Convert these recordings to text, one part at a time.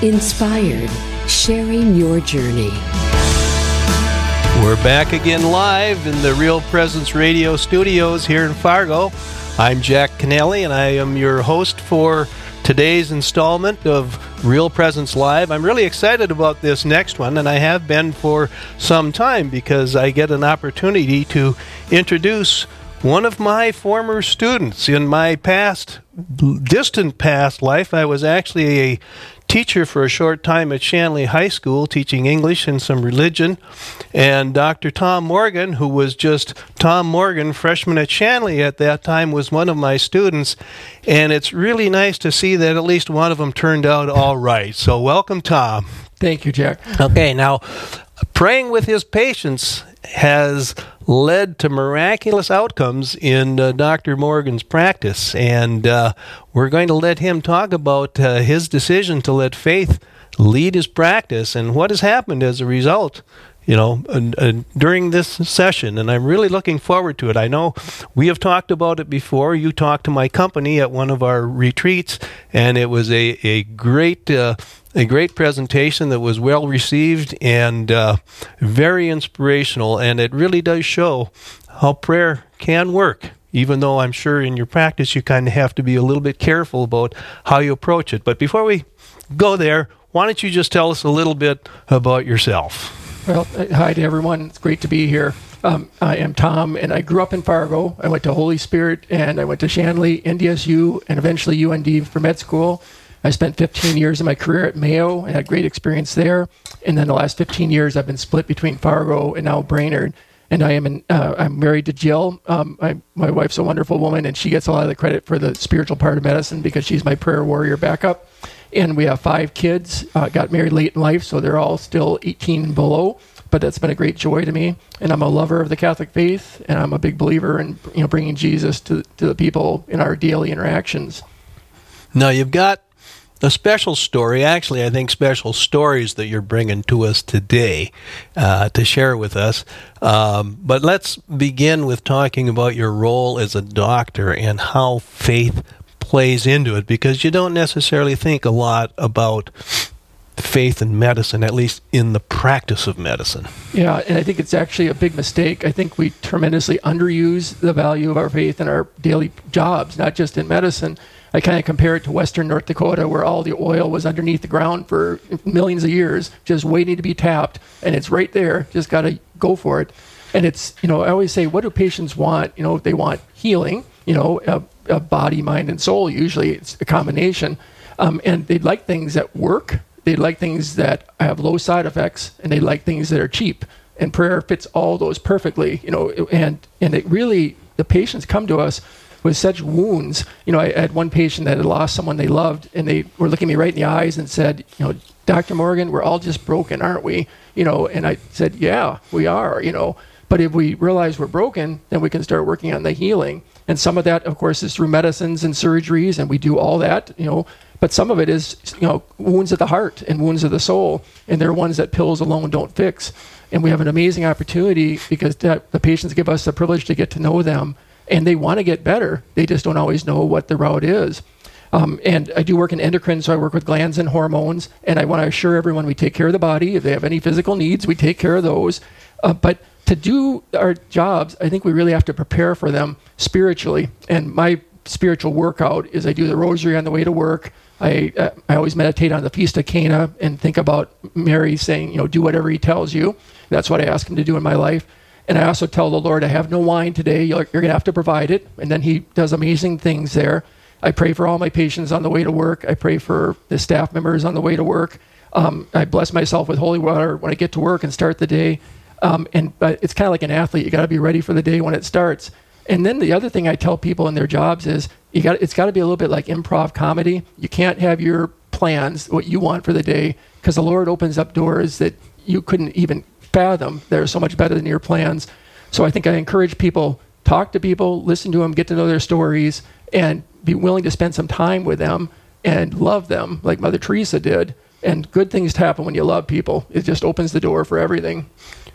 Inspired, sharing your journey. We're back again live in the Real Presence Radio studios here in Fargo. I'm Jack Kennelly, and I am your host for today's installment of Real Presence Live. I'm really excited about this next one, and I have been for some time because I get an opportunity to introduce one of my former students in my past, distant past life. I was actually a teacher for a short time at Shanley High School, teaching English and some religion. And Dr. Tom Morgan, who was just Tom Morgan, freshman at Shanley at that time, was one of my students. And it's really nice to see that at least one of them turned out all right. So, welcome, Tom. Thank you, Jack. Okay, now praying with his patients has led to miraculous outcomes in uh, Dr. Morgan's practice. And uh, we're going to let him talk about uh, his decision to let faith lead his practice and what has happened as a result. You know, during this session, and I'm really looking forward to it. I know we have talked about it before. You talked to my company at one of our retreats, and it was a, a great uh, a great presentation that was well received and uh, very inspirational. And it really does show how prayer can work, even though I'm sure in your practice you kind of have to be a little bit careful about how you approach it. But before we go there, why don't you just tell us a little bit about yourself? Well, hi to everyone. It's great to be here. Um, I am Tom, and I grew up in Fargo. I went to Holy Spirit, and I went to Shanley, NDSU, and eventually UND for med school. I spent 15 years of my career at Mayo and had great experience there. And then the last 15 years, I've been split between Fargo and now Brainerd. And I am in, uh, I'm married to Jill. Um, I, my wife's a wonderful woman, and she gets a lot of the credit for the spiritual part of medicine because she's my prayer warrior backup. And we have five kids. Uh, got married late in life, so they're all still 18 and below. But that's been a great joy to me. And I'm a lover of the Catholic faith, and I'm a big believer in you know bringing Jesus to to the people in our daily interactions. Now you've got a special story. Actually, I think special stories that you're bringing to us today uh, to share with us. Um, but let's begin with talking about your role as a doctor and how faith plays into it, because you don't necessarily think a lot about faith in medicine, at least in the practice of medicine. Yeah, and I think it's actually a big mistake. I think we tremendously underuse the value of our faith in our daily jobs, not just in medicine I kind of compare it to Western North Dakota, where all the oil was underneath the ground for millions of years, just waiting to be tapped, and it's right there. Just got to go for it. And it's, you know, I always say, what do patients want? You know, they want healing, you know, a, a body, mind, and soul. Usually it's a combination. Um, and they'd like things that work, they'd like things that have low side effects, and they like things that are cheap. And prayer fits all those perfectly, you know, and, and it really, the patients come to us with such wounds. You know, I had one patient that had lost someone they loved, and they were looking me right in the eyes and said, you know, Dr. Morgan, we're all just broken, aren't we? You know, and I said, yeah, we are, you know. But if we realize we're broken, then we can start working on the healing. And some of that, of course, is through medicines and surgeries, and we do all that, you know. But some of it is, you know, wounds of the heart and wounds of the soul, and they're ones that pills alone don't fix. And we have an amazing opportunity because the patients give us the privilege to get to know them and they want to get better. They just don't always know what the route is. Um, and I do work in endocrine, so I work with glands and hormones. And I want to assure everyone we take care of the body. If they have any physical needs, we take care of those. Uh, but to do our jobs, I think we really have to prepare for them spiritually. And my spiritual workout is I do the rosary on the way to work. I, uh, I always meditate on the Feast of Cana and think about Mary saying, you know, do whatever he tells you. That's what I ask him to do in my life. And I also tell the Lord, I have no wine today. You're, you're going to have to provide it. And then He does amazing things there. I pray for all my patients on the way to work. I pray for the staff members on the way to work. Um, I bless myself with holy water when I get to work and start the day. Um, and but it's kind of like an athlete. You got to be ready for the day when it starts. And then the other thing I tell people in their jobs is you got it's got to be a little bit like improv comedy. You can't have your plans what you want for the day because the Lord opens up doors that you couldn't even fathom that are so much better than your plans. So I think I encourage people talk to people, listen to them, get to know their stories, and be willing to spend some time with them and love them like Mother Teresa did. And good things happen when you love people. It just opens the door for everything.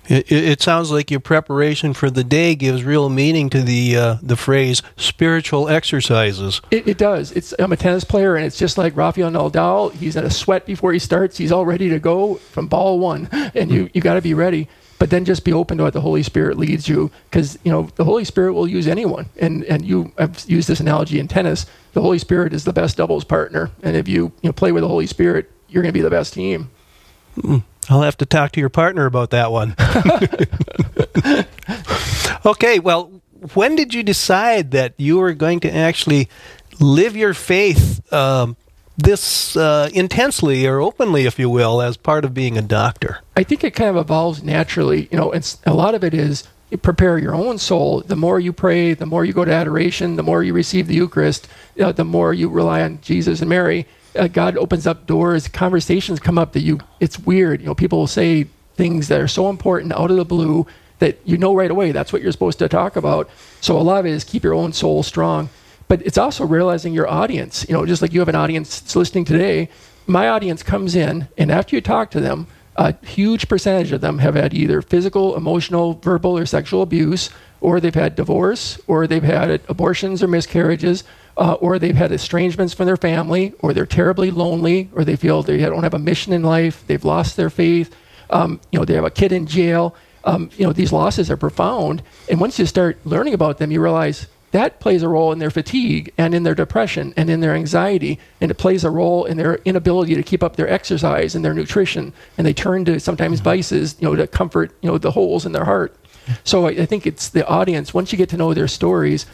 It, it sounds like your preparation for the day gives real meaning to the uh, the phrase spiritual exercises. It, it, does. It's I'm a tennis player, and it's just like Rafael Nadal. He's in a sweat before he starts. He's all ready to go from ball one, and you you got to be ready. But then just be open to what the Holy Spirit leads you, because you know the Holy Spirit will use anyone. And and you I've used this analogy in tennis. The Holy Spirit is the best doubles partner, and if you you know, play with the Holy Spirit, you're going to be the best team. Mm. I'll have to talk to your partner about that one. okay, well, when did you decide that you were going to actually live your faith um, this uh, intensely or openly, if you will, as part of being a doctor? I think it kind of evolves naturally. You know, it's, a lot of it is prepare your own soul. The more you pray, the more you go to adoration, the more you receive the Eucharist, the more you rely on Jesus and Mary uh, God opens up doors, conversations come up that you, it's weird. You know, people will say things that are so important out of the blue that you know right away that's what you're supposed to talk about. So a lot of it is keep your own soul strong. But it's also realizing your audience. You know, just like you have an audience that's listening today, my audience comes in, and after you talk to them, a huge percentage of them have had either physical, emotional, verbal, or sexual abuse, or they've had divorce, or they've had abortions or miscarriages, uh, or they've had estrangements from their family, or they're terribly lonely, or they feel they don't have a mission in life, they've lost their faith, um, you know, they have a kid in jail. Um, you know, these losses are profound. And once you start learning about them, you realize that plays a role in their fatigue and in their depression and in their anxiety. And it plays a role in their inability to keep up their exercise and their nutrition. And they turn to sometimes mm-hmm. vices, you know, to comfort, you know, the holes in their heart. So I, I think it's the audience. Once you get to know their stories,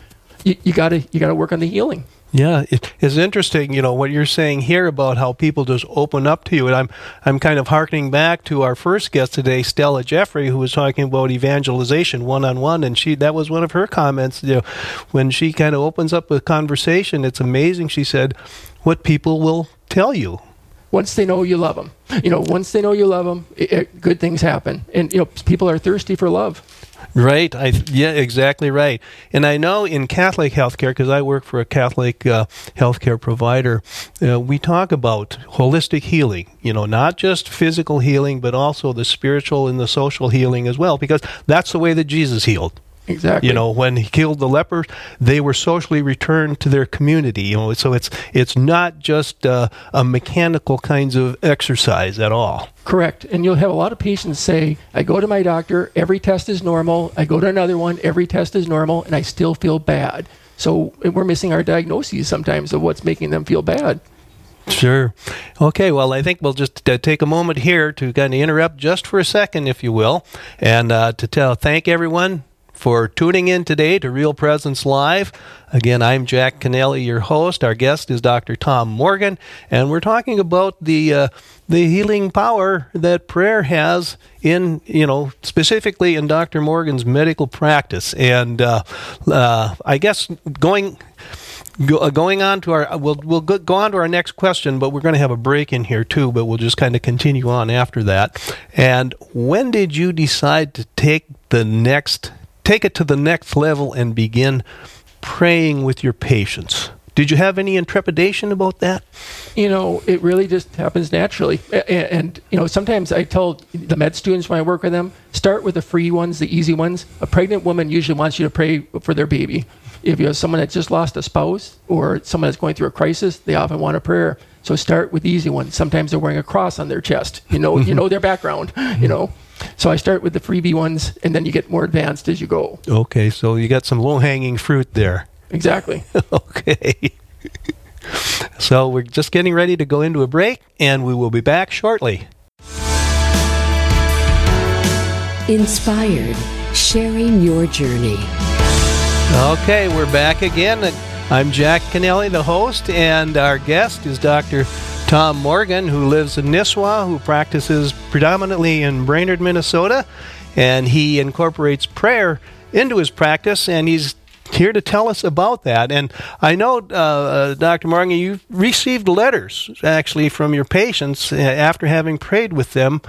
you, gotta you gotta work on the healing. Yeah, it, it's interesting, you know, what you're saying here about how people just open up to you. And I'm I'm kind of harkening back to our first guest today, Stella Jeffrey, who was talking about evangelization one on one, and she that was one of her comments. You know, when she kind of opens up a conversation, it's amazing. She said, "What people will tell you." Once they know you love them, you know, once they know you love them, it, it, good things happen, and you know, people are thirsty for love. Right. I yeah, exactly right. And I know in Catholic healthcare, because I work for a Catholic uh, healthcare provider, uh, we talk about holistic healing. You know, not just physical healing, but also the spiritual and the social healing as well, because that's the way that Jesus healed. Exactly. You know, when he killed the lepers, they were socially returned to their community. You know, so it's it's not just uh, a mechanical kinds of exercise at all. Correct. And you'll have a lot of patients say, "I go to my doctor, every test is normal. I go to another one, every test is normal, and I still feel bad." So we're missing our diagnoses sometimes of what's making them feel bad. Sure. Okay, well, I think we'll just uh, take a moment here to kind of interrupt just for a second, if you will, and uh, to tell thank everyone for tuning in today to Real Presence Live. Again, I'm Jack Kennelly, your host. Our guest is Dr. Tom Morgan, and we're talking about the uh, the healing power that prayer has in you know specifically in Dr. Morgan's medical practice. And uh, uh, I guess going. Go, uh, going on to our, we'll we'll go on to our next question, but we're going to have a break in here too. But we'll just kind of continue on after that. And when did you decide to take the next take it to the next level and begin praying with your patients. Did you have any intrepidation about that? You know, it really just happens naturally. And, and, you know, sometimes I tell the med students when I work with them, start with the free ones, the easy ones. A pregnant woman usually wants you to pray for their baby. If you have someone that just lost a spouse or someone that's going through a crisis, they often want a prayer. So start with the easy ones. Sometimes they're wearing a cross on their chest. You know, you know their background. You know, so I start with the freebie ones, and then you get more advanced as you go. Okay, so you got some low hanging fruit there. Exactly. okay. so we're just getting ready to go into a break, and we will be back shortly. Inspired, sharing your journey. Okay, we're back again. I'm Jack Kennelly, the host, and our guest is Dr. Tom Morgan, who lives in Nisswa, who practices predominantly in Brainerd, Minnesota, and he incorporates prayer into his practice, and he's here to tell us about that. And I know, uh, uh Dr. Morgan, you've received letters actually from your patients uh, after having prayed with them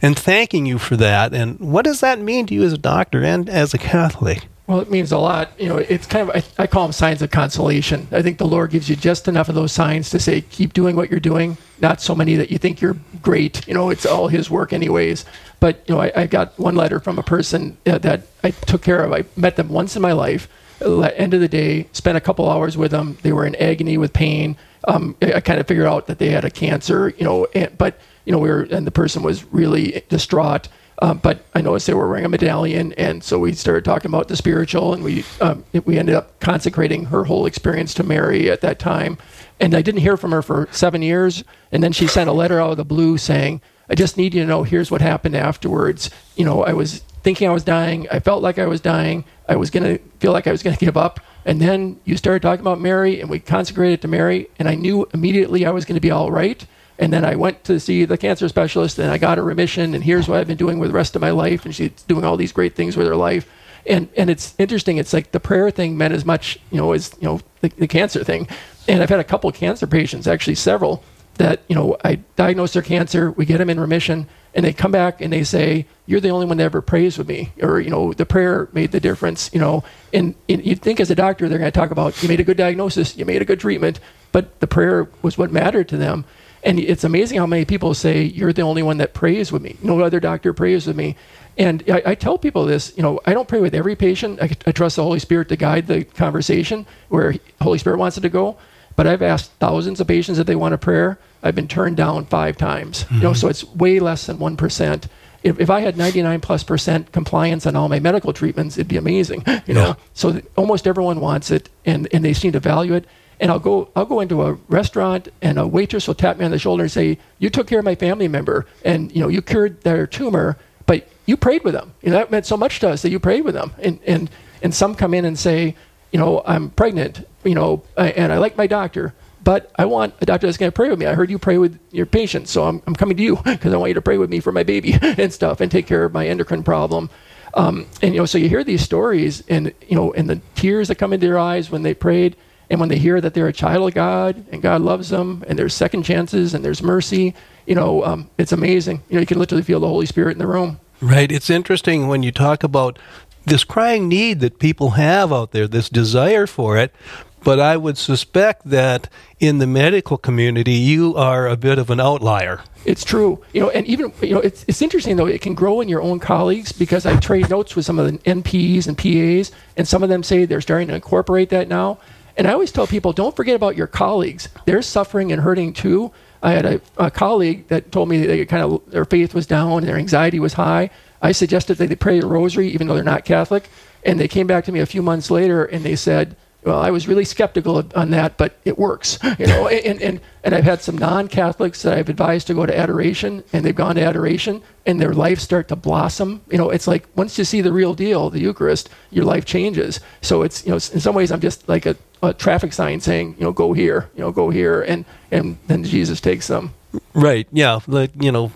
and thanking you for that. And what does that mean to you as a doctor and as a Catholic? Well, it means a lot. You know, it's kind of, I, I call them signs of consolation. I think the Lord gives you just enough of those signs to say, keep doing what you're doing. Not so many that you think you're great. You know, it's all His work, anyways. But, you know, I, I got one letter from a person uh, that I took care of. I met them once in my life. End of the day, spent a couple hours with them. They were in agony with pain. Um, I, I kind of figured out that they had a cancer, you know, and, but, you know, we were, and the person was really distraught um, but I noticed they were wearing a medallion, and so we started talking about the spiritual, and we um, we ended up consecrating her whole experience to Mary at that time. And I didn't hear from her for seven years, and then she sent a letter out of the blue saying, "I just need you to know. Here's what happened afterwards. You know, I was thinking I was dying. I felt like I was dying. I was gonna feel like I was gonna give up." And then you started talking about Mary, and we consecrated to Mary, and I knew immediately I was going to be all right. And then I went to see the cancer specialist and I got a remission. And here's what I've been doing with the rest of my life. And she's doing all these great things with her life. And, and it's interesting. It's like the prayer thing meant as much, you know, as, you know, the, the cancer thing. And I've had a couple of cancer patients, actually several, that, you know, I diagnose their cancer, we get them in remission, and they come back and they say, You're the only one that ever prays with me. Or, you know, the prayer made the difference, you know. And, and you'd think as a doctor, they're going to talk about, You made a good diagnosis, you made a good treatment, but the prayer was what mattered to them. And it's amazing how many people say, You're the only one that prays with me. No other doctor prays with me. And I, I tell people this, you know, I don't pray with every patient. I, I, trust the Holy Spirit to guide the conversation where Holy Spirit wants it to go. But I've asked thousands of patients if they want a prayer. I've been turned down five times. Mm-hmm. You know, mm-hmm. so it's way less than one percent. If, if, I had 99 plus percent compliance on all my medical treatments, it'd be amazing. You know, yeah. so almost everyone wants it, and and they seem to value it and I'll go I'll go into a restaurant and a waitress will tap me on the shoulder and say, "You took care of my family member, and you know you cured their tumor, but you prayed with them. You know, that meant so much to us that you prayed with them." And and and some come in and say, "You know, I'm pregnant, you know, and I like my doctor." But I want a doctor that's going to pray with me. I heard you pray with your patients, so I'm, I'm coming to you because I want you to pray with me for my baby and stuff and take care of my endocrine problem. Um, and you know, so you hear these stories, and you know, and the tears that come into their eyes when they prayed, and when they hear that they're a child of God and God loves them and there's second chances and there's mercy, you know, um, it's amazing. You know, you can literally feel the Holy Spirit in the room. Right. It's interesting when you talk about this crying need that people have out there, this desire for it. But I would suspect that in the medical community, you are a bit of an outlier. It's true, you know, and even you know, it's it's interesting though. It can grow in your own colleagues because I trade notes with some of the NPs and PAs, and some of them say they're starting to incorporate that now. And I always tell people, don't forget about your colleagues. They're suffering and hurting too. I had a, a colleague that told me that kind of their faith was down, and their anxiety was high. I suggested that they pray the rosary, even though they're not Catholic. And they came back to me a few months later and they said, well, I was really skeptical on that, but it works, you know. and, and, and I've had some non-Catholics that I've advised to go to adoration, and they've gone to adoration, and their lives start to blossom. You know, it's like once you see the real deal, the Eucharist, your life changes. So it's you know, in some ways, I'm just like a, a traffic sign saying, you know, go here, you know, go here, and and then Jesus takes them. Right. Yeah. Like you know,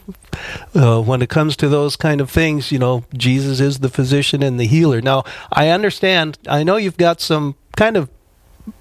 uh, when it comes to those kind of things, you know, Jesus is the physician and the healer. Now, I understand. I know you've got some kind of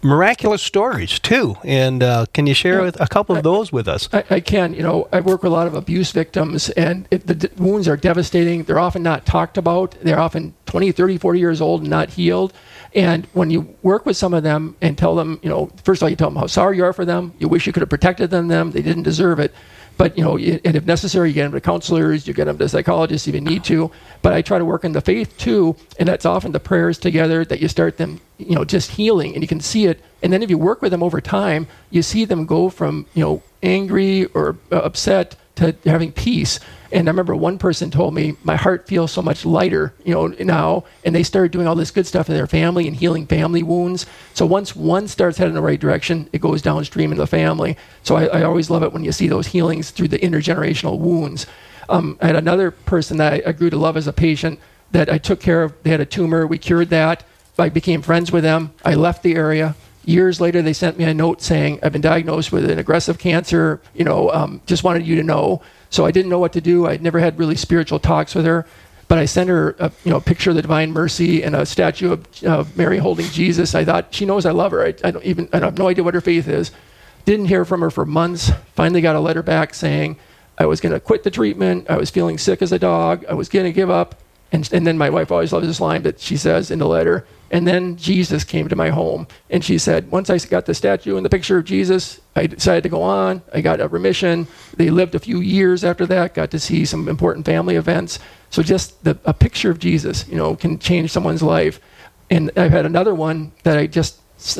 miraculous stories too. And uh, can you share yeah, a couple of those with us? I, I, can. You know, I work with a lot of abuse victims, and it, the d- wounds are devastating. They're often not talked about. They're often 20, 30, 40 years old and not healed. And when you work with some of them and tell them, you know, first of all, you tell them how sorry you are for them. You wish you could have protected them. Them, they didn't deserve it. But you know, and if necessary, you get them to counselors, you get them to psychologists if you need to. But I try to work in the faith too, and that's often the prayers together that you start them, you know, just healing, and you can see it. And then if you work with them over time, you see them go from you know angry or uh, upset to having peace. And I remember one person told me, my heart feels so much lighter, you know, now. And they started doing all this good stuff in their family and healing family wounds. So once one starts heading in the right direction, it goes downstream in the family. So I, I always love it when you see those healings through the intergenerational wounds. Um, I had another person that I, I grew to love as a patient that I took care of. They had a tumor. We cured that. I became friends with them. I left the area. Years later, they sent me a note saying, I've been diagnosed with an aggressive cancer. You know, um, just wanted you to know. So I didn't know what to do. I'd never had really spiritual talks with her. But I sent her a you know, picture of the Divine Mercy and a statue of uh, Mary holding Jesus. I thought, she knows I love her. I, I, don't even, I have no idea what her faith is. Didn't hear from her for months. Finally got a letter back saying, I was going to quit the treatment. I was feeling sick as a dog. I was going to give up. And, and then my wife always loves this line that she says in the letter. And then Jesus came to my home. And she said, once I got the statue and the picture of Jesus, I decided to go on. I got a remission. They lived a few years after that, got to see some important family events. So just the, a picture of Jesus, you know, can change someone's life. And I've had another one that I just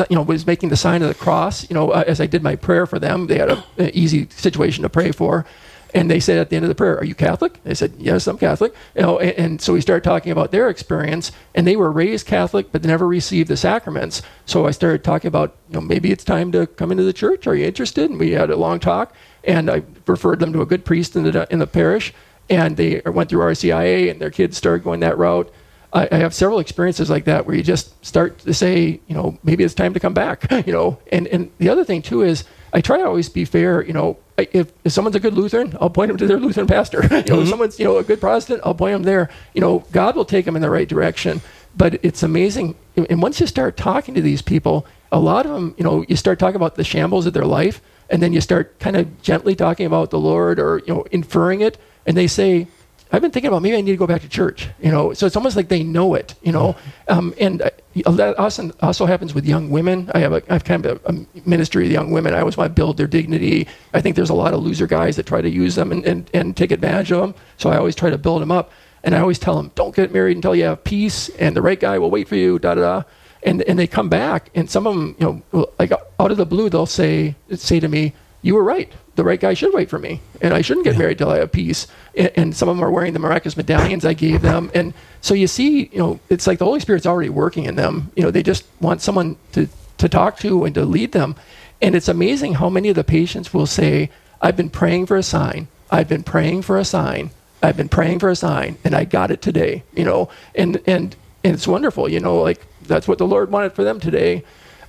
you know, was making the sign of the cross, you know, uh, as I did my prayer for them. They had an easy situation to pray for. And they said at the end of the prayer, "Are you Catholic?" They said, "Yes, I'm Catholic." You know, and, and, so we started talking about their experience, and they were raised Catholic, but never received the sacraments. So I started talking about, you know, maybe it's time to come into the church. Are you interested? And we had a long talk, and I referred them to a good priest in the in the parish, and they went through RCIA, and their kids started going that route. I, I have several experiences like that where you just start to say, you know, maybe it's time to come back, you know. And and the other thing too is I try to always be fair. You know, if, if someone's a good Lutheran, I'll point them to their Lutheran pastor. you know, mm-hmm. if someone's you know a good Protestant, I'll point them there. You know, God will take them in the right direction. But it's amazing, and once you start talking to these people, a lot of them, you know, you start talking about the shambles of their life, and then you start kind of gently talking about the Lord or you know inferring it, and they say, I've been thinking about maybe I need to go back to church, you know. So it's almost like they know it, you know. Um, and uh, that also, also happens with young women. I have a, I have kind of a, a, ministry of young women. I always want to build their dignity. I think there's a lot of loser guys that try to use them and, and, and take advantage of them. So I always try to build them up. And I always tell them, don't get married until you have peace, and the right guy will wait for you. Da da da. And and they come back, and some of them, you know, like out of the blue, they'll say say to me, "You were right the right guy should wait for me, and I shouldn't get yeah. married till I have peace. And, and, some of them are wearing the miraculous medallions I gave them, and so you see, you know, it's like the Holy Spirit's already working in them. You know, they just want someone to to talk to and to lead them, and it's amazing how many of the patients will say, "I've been praying for a sign. I've been praying for a sign. I've been praying for a sign, and I got it today." You know, and and and it's wonderful. You know, like that's what the Lord wanted for them today,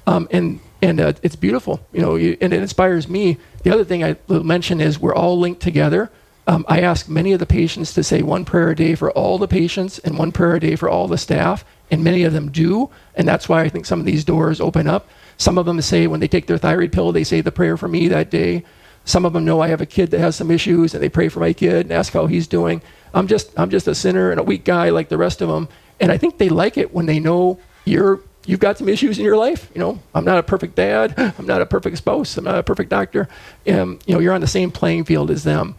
um, and and uh, it's beautiful. You know, you, and it inspires me the other thing I will mention is we're all linked together. Um, I ask many of the patients to say one prayer a day for all the patients and one prayer a day for all the staff, and many of them do, and that's why I think some of these doors open up. Some of them say when they take their thyroid pill, they say the prayer for me that day. Some of them know I have a kid that has some issues, and they pray for my kid and ask how he's doing. I'm just I'm just a sinner and a weak guy like the rest of them, and I think they like it when they know you're you've got some issues in your life. You know, I'm not a perfect dad. I'm not a perfect spouse. I'm not a perfect doctor. Um, you know, you're on the same playing field as them.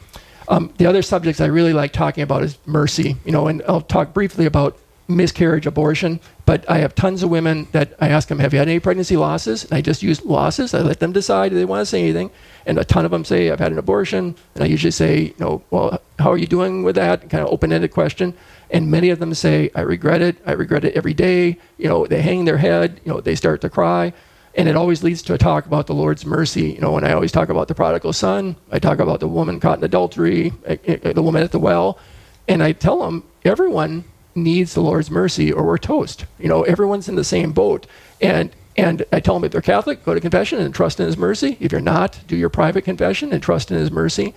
Um, the other subjects I really like talking about is mercy. You know, and I'll talk briefly about miscarriage, abortion. But I have tons of women that I ask them, "Have you had any pregnancy losses?" And I just use losses. I let them decide if they want to say anything. And a ton of them say, "I've had an abortion." And I usually say, "You know, well, how are you doing with that?" Kind of open-ended question. And many of them say, I regret it. I regret it every day. You know, they hang their head, you know, they start to cry. And it always leads to a talk about the Lord's mercy. You know, when I always talk about the prodigal son, I talk about the woman caught in adultery, eh, eh, the woman at the well. And I tell them, everyone needs the Lord's mercy or we're toast. You know, everyone's in the same boat. And and I tell them if they're Catholic, go to confession and trust in His mercy. If you're not, do your private confession and trust in His mercy.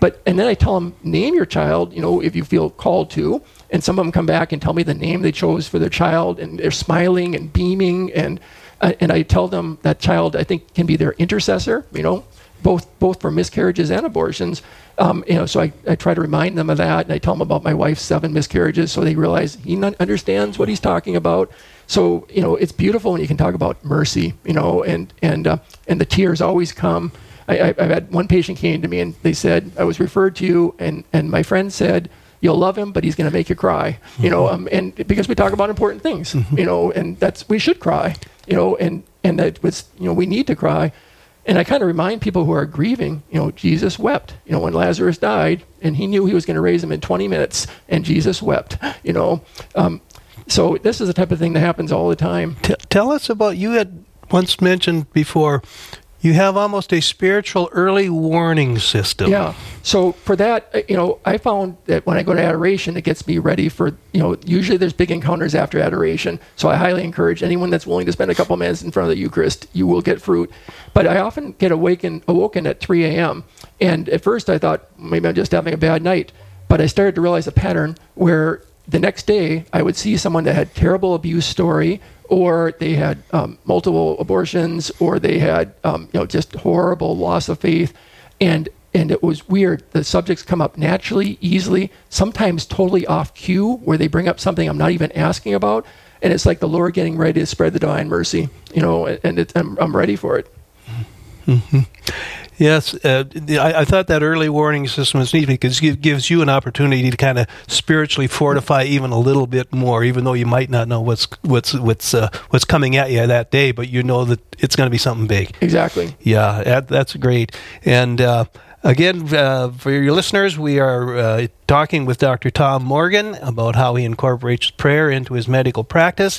But and then I tell them name your child. You know, if you feel called to, and some of them come back and tell me the name they chose for their child, and they're smiling and beaming, and uh, and I tell them that child I think can be their intercessor. You know, both both for miscarriages and abortions. Um, you know, so I, I try to remind them of that, and I tell them about my wife's seven miscarriages, so they realize he understands what he's talking about. So you know, it's beautiful when you can talk about mercy. You know, and and uh, and the tears always come. I, I've had one patient came to me and they said I was referred to you, and and my friend said you'll love him, but he's going to make you cry. You know, mm-hmm. um, and because we talk about important things, mm-hmm. you know, and that's we should cry, you know, and and that was you know we need to cry. And I kind of remind people who are grieving, you know, Jesus wept. You know, when Lazarus died, and he knew he was going to raise him in 20 minutes, and Jesus wept. You know, um, so this is the type of thing that happens all the time. T- tell us about you had once mentioned before you have almost a spiritual early warning system. Yeah. So for that, uh, you know, I found that when I go to adoration, it gets me ready for, you know, usually there's big encounters after adoration. So I highly encourage anyone that's willing to spend a couple minutes in front of the Eucharist, you will get fruit. But I often get awakened, awoken at 3 a.m. And at first I thought maybe I'm just having a bad night. But I started to realize a pattern where the next day I would see someone that had terrible abuse story or they had um, multiple abortions, or they had um, you know just horrible loss of faith, and and it was weird. The subjects come up naturally, easily, sometimes totally off cue, where they bring up something I'm not even asking about, and it's like the Lord getting ready to spread the divine mercy, you know, and it, I'm, I'm ready for it. Yes, uh, I, I, thought that early warning system is neat because it gives you an opportunity to kind of spiritually fortify even a little bit more, even though you might not know what's what's what's uh, what's coming at you that day, but you know that it's going to be something big. Exactly. Yeah, that, that's great. And uh, again, uh, for your listeners, we are uh, talking with Dr. Tom Morgan about how he incorporates prayer into his medical practice.